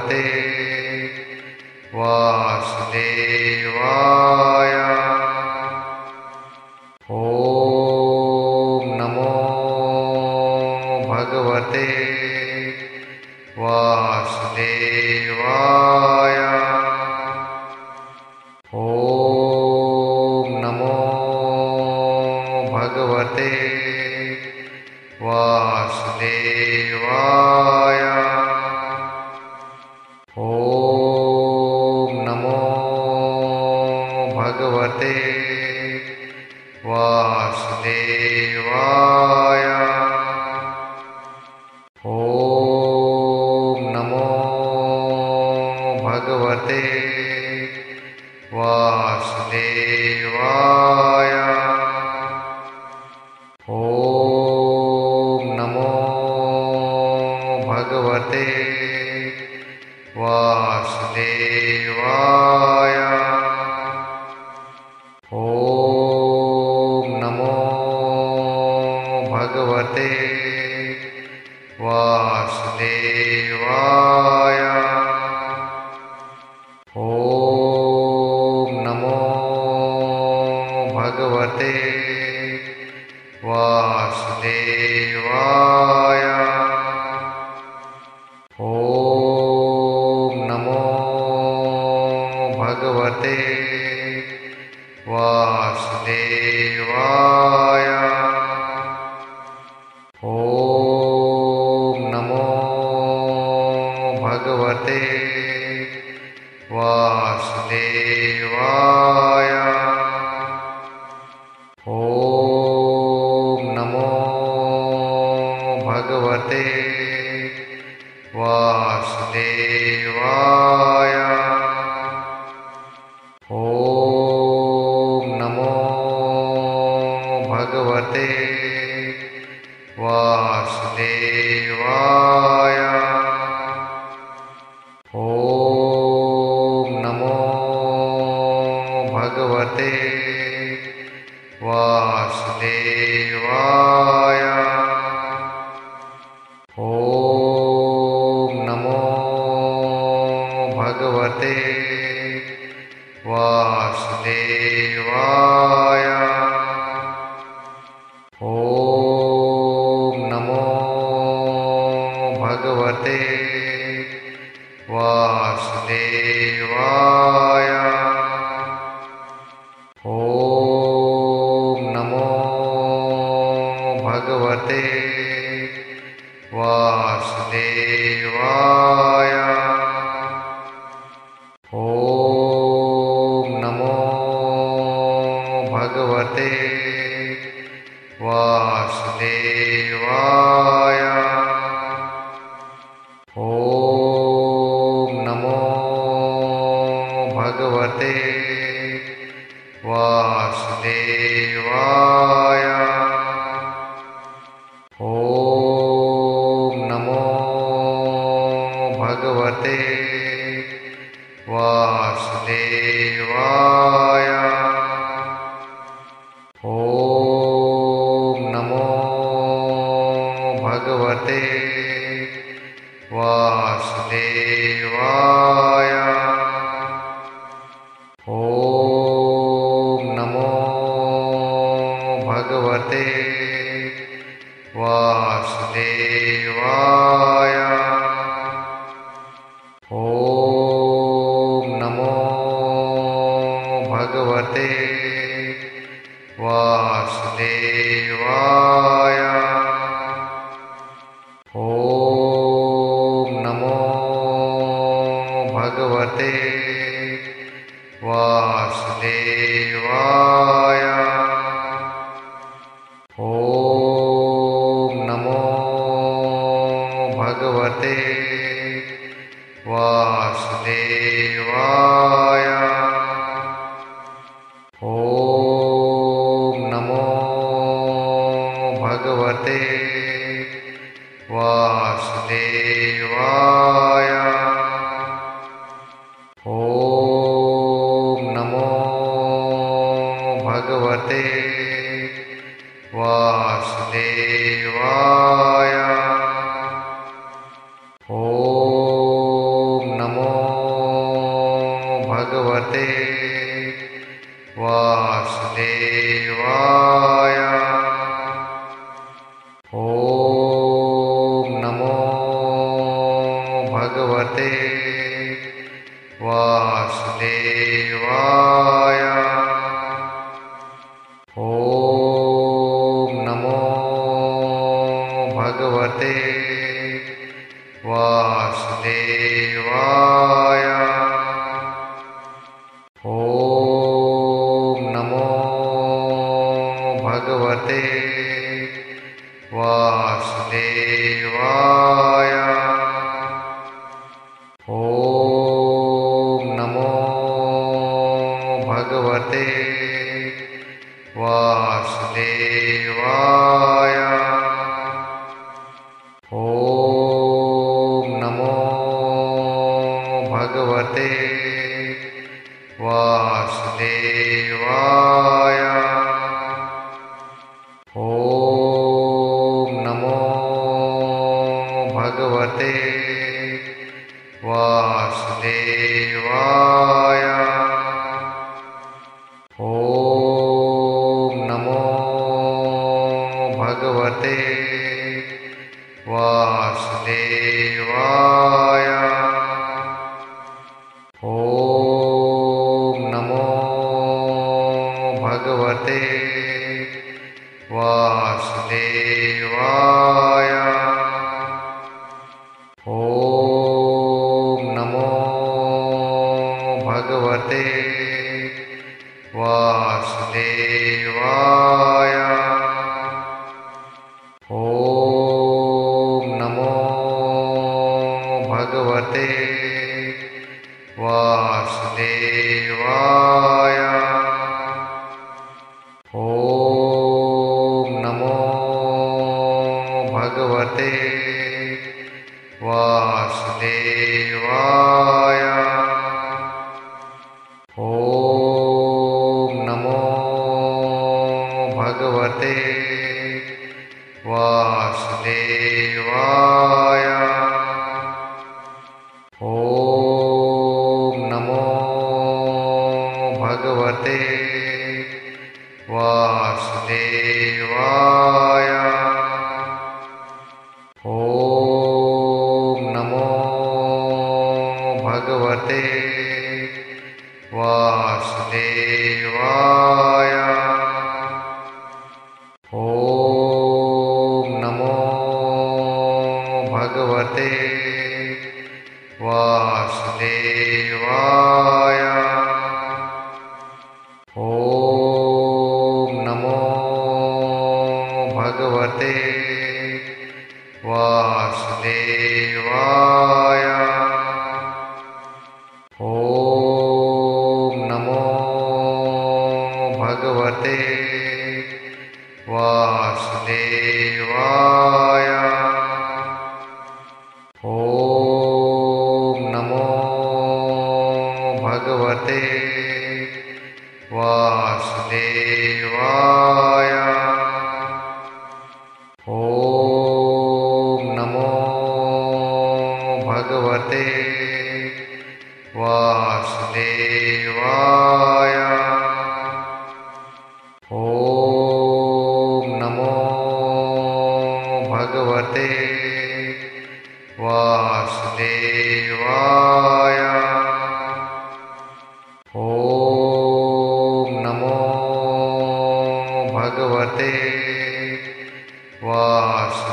करते Oh. วา वासुदेवाय वासुदेवाय। भगवते वासुदेवाय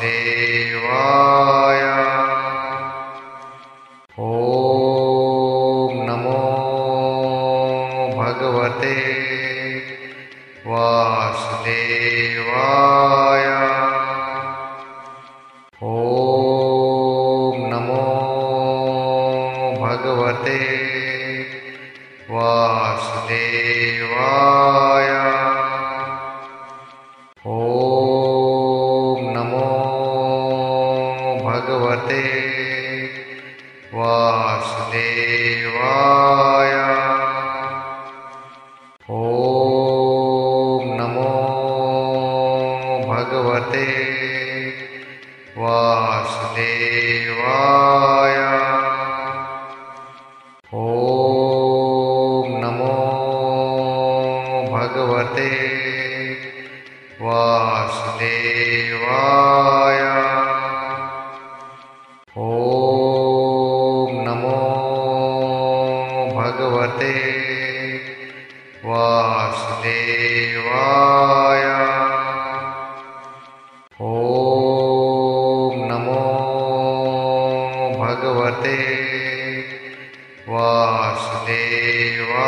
Vasudevaya. भगवते वासुदेवा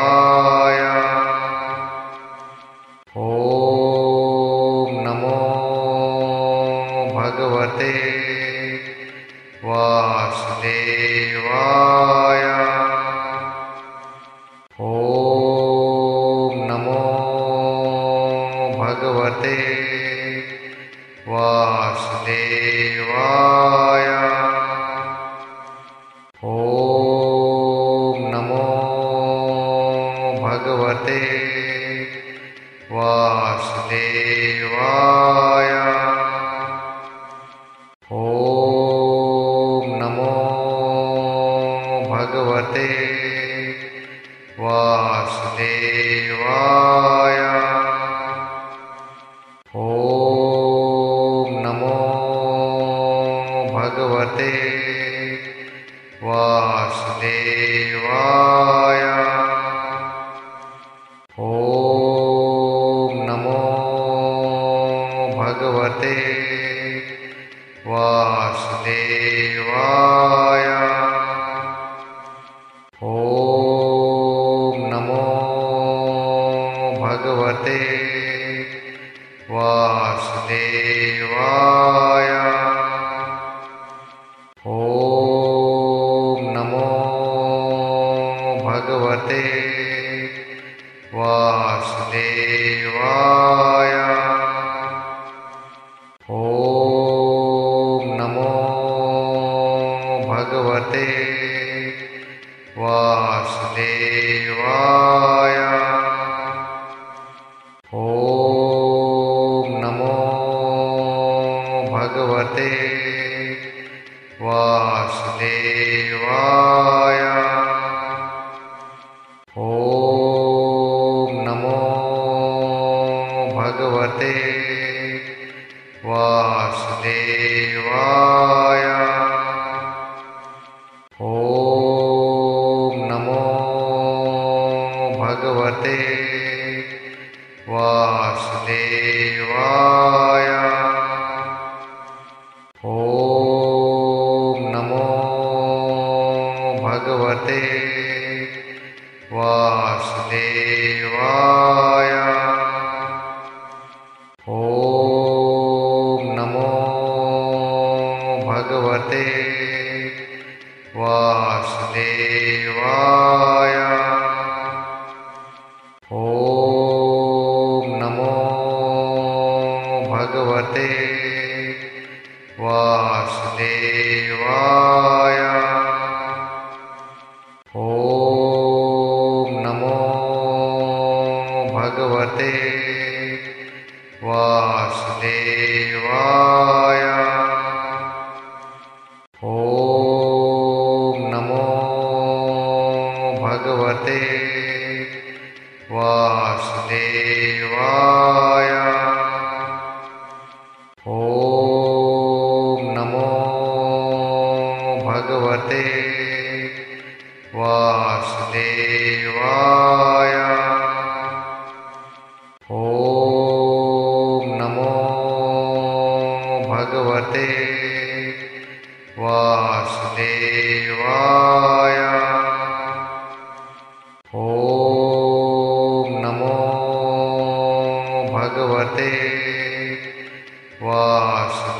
Deva भगवते वासुदेवाय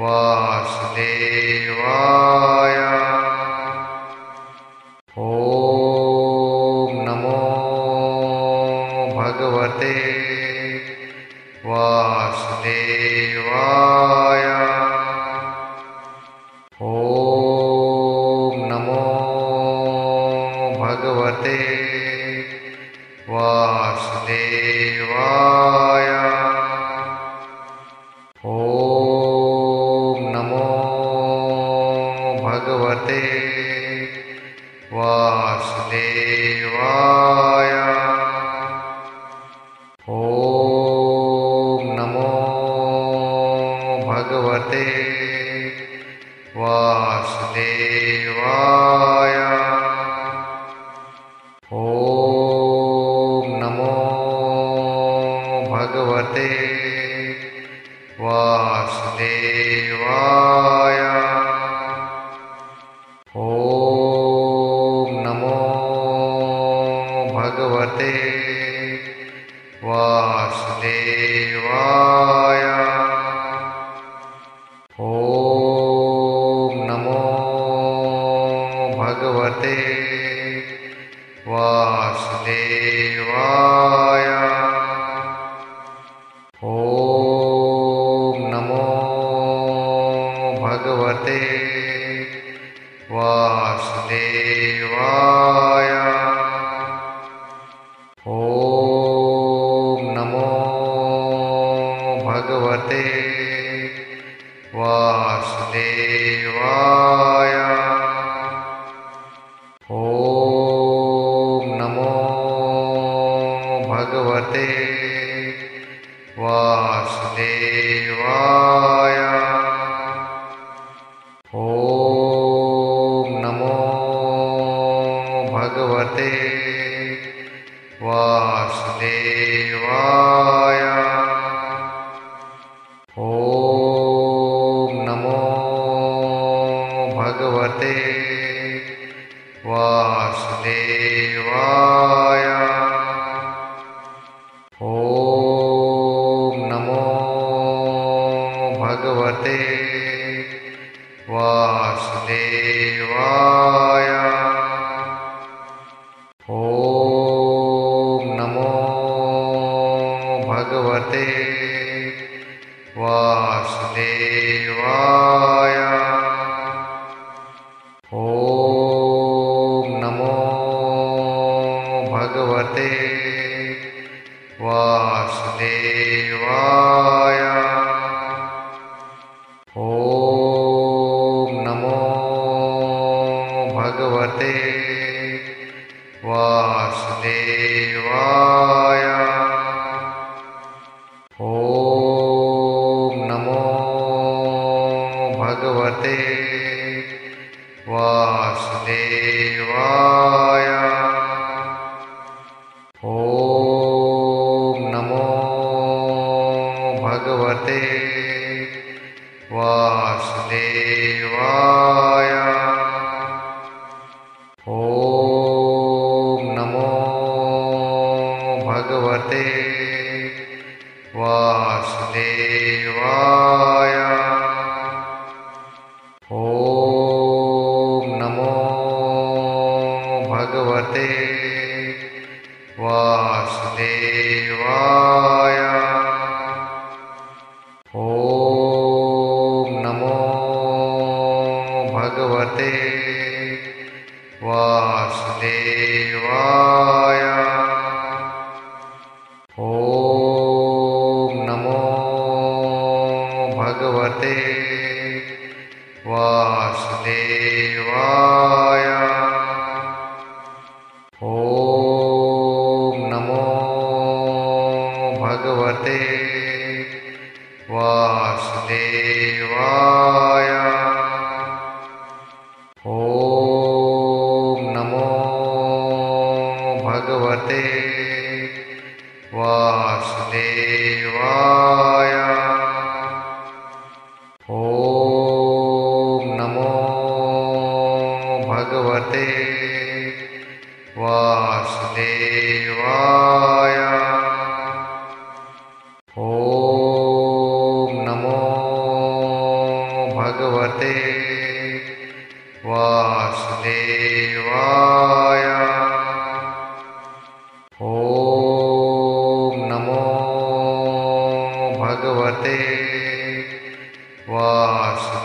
वासुदेवा भगवते Oh. शिवा वासुदेवाय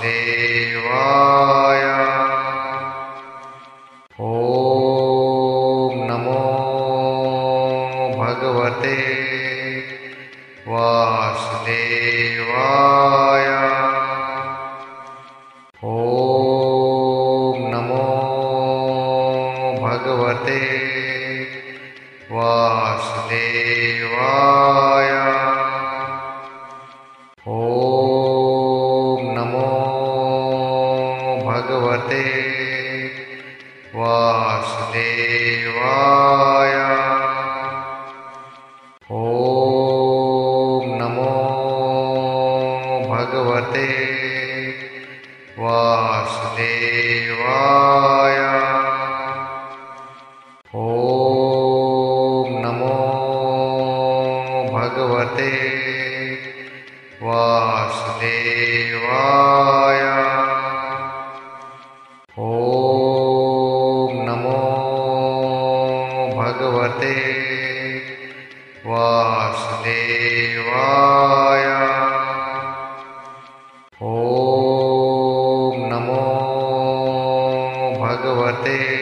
de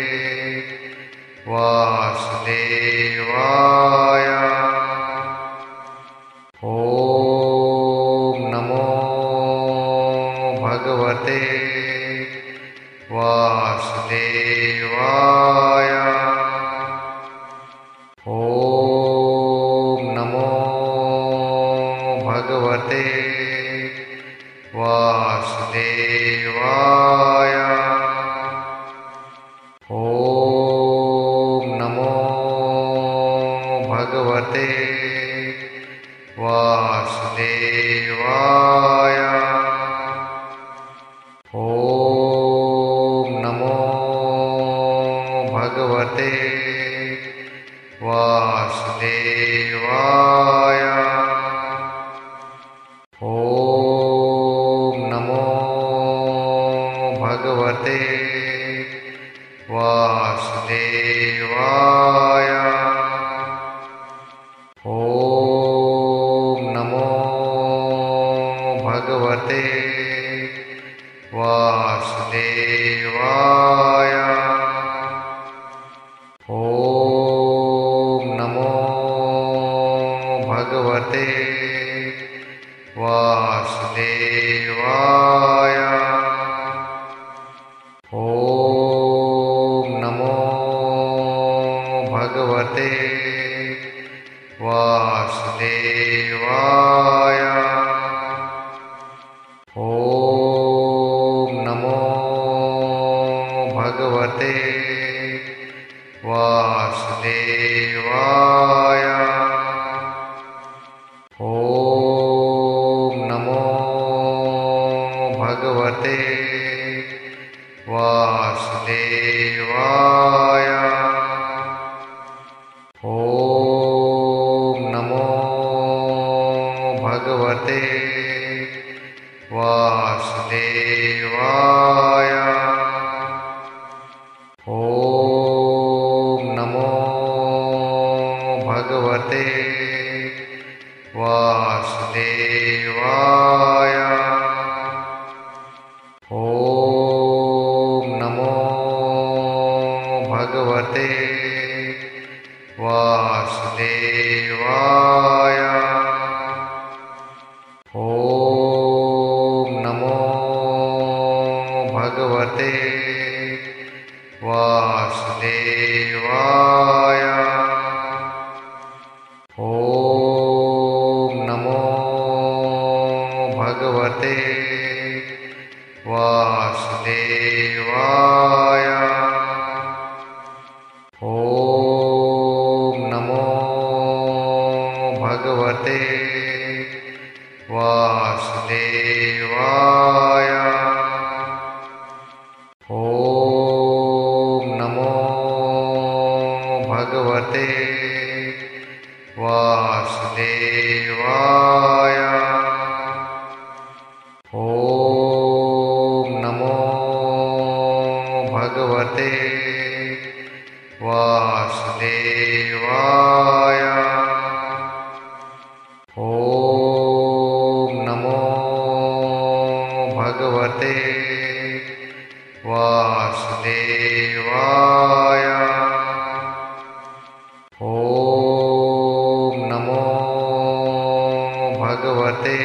वासुदेवाय भगवते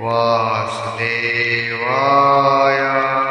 वासुदेवाय।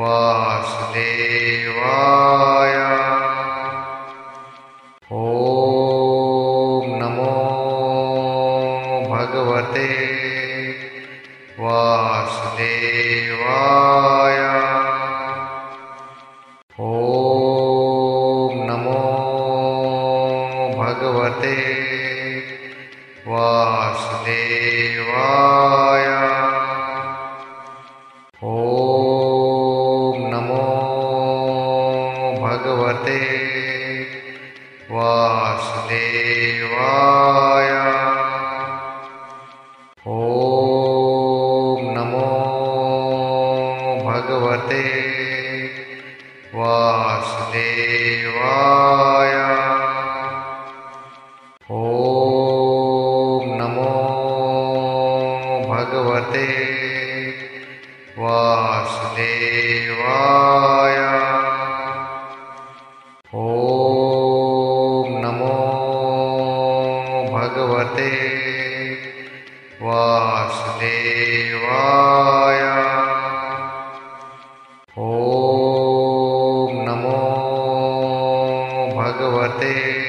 वासुदेवा muerte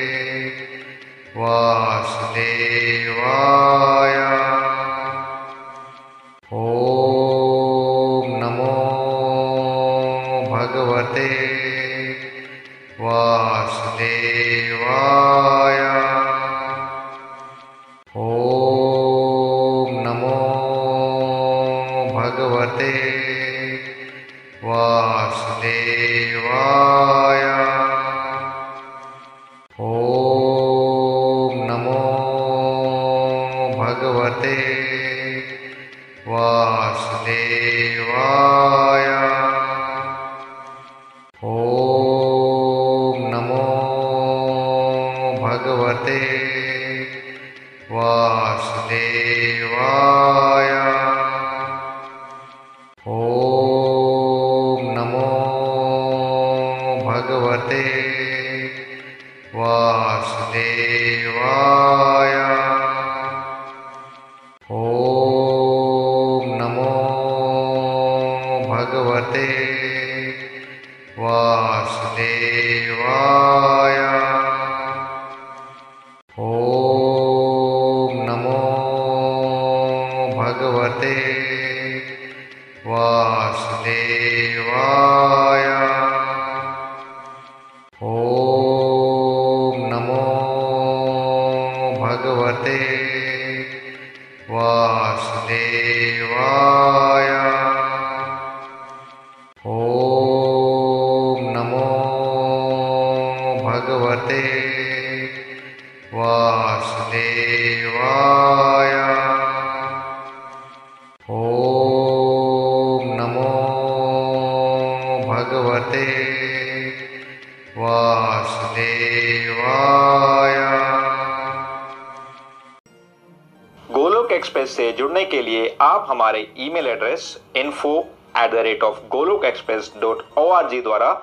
address info at the rate of Golok express dot O R G द्वारा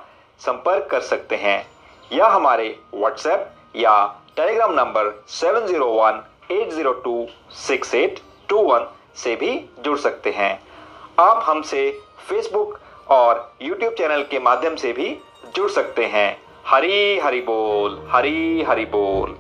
संपर्क कर सकते हैं। या हमारे व्हाट्सएप या Telegram number seven zero one eight zero two six eight two one से भी जुड़ सकते हैं। आप हमसे फेसबुक और यूट्यूब चैनल के माध्यम से भी जुड़ सकते हैं। हरी हरी बोल, हरी हरी बोल।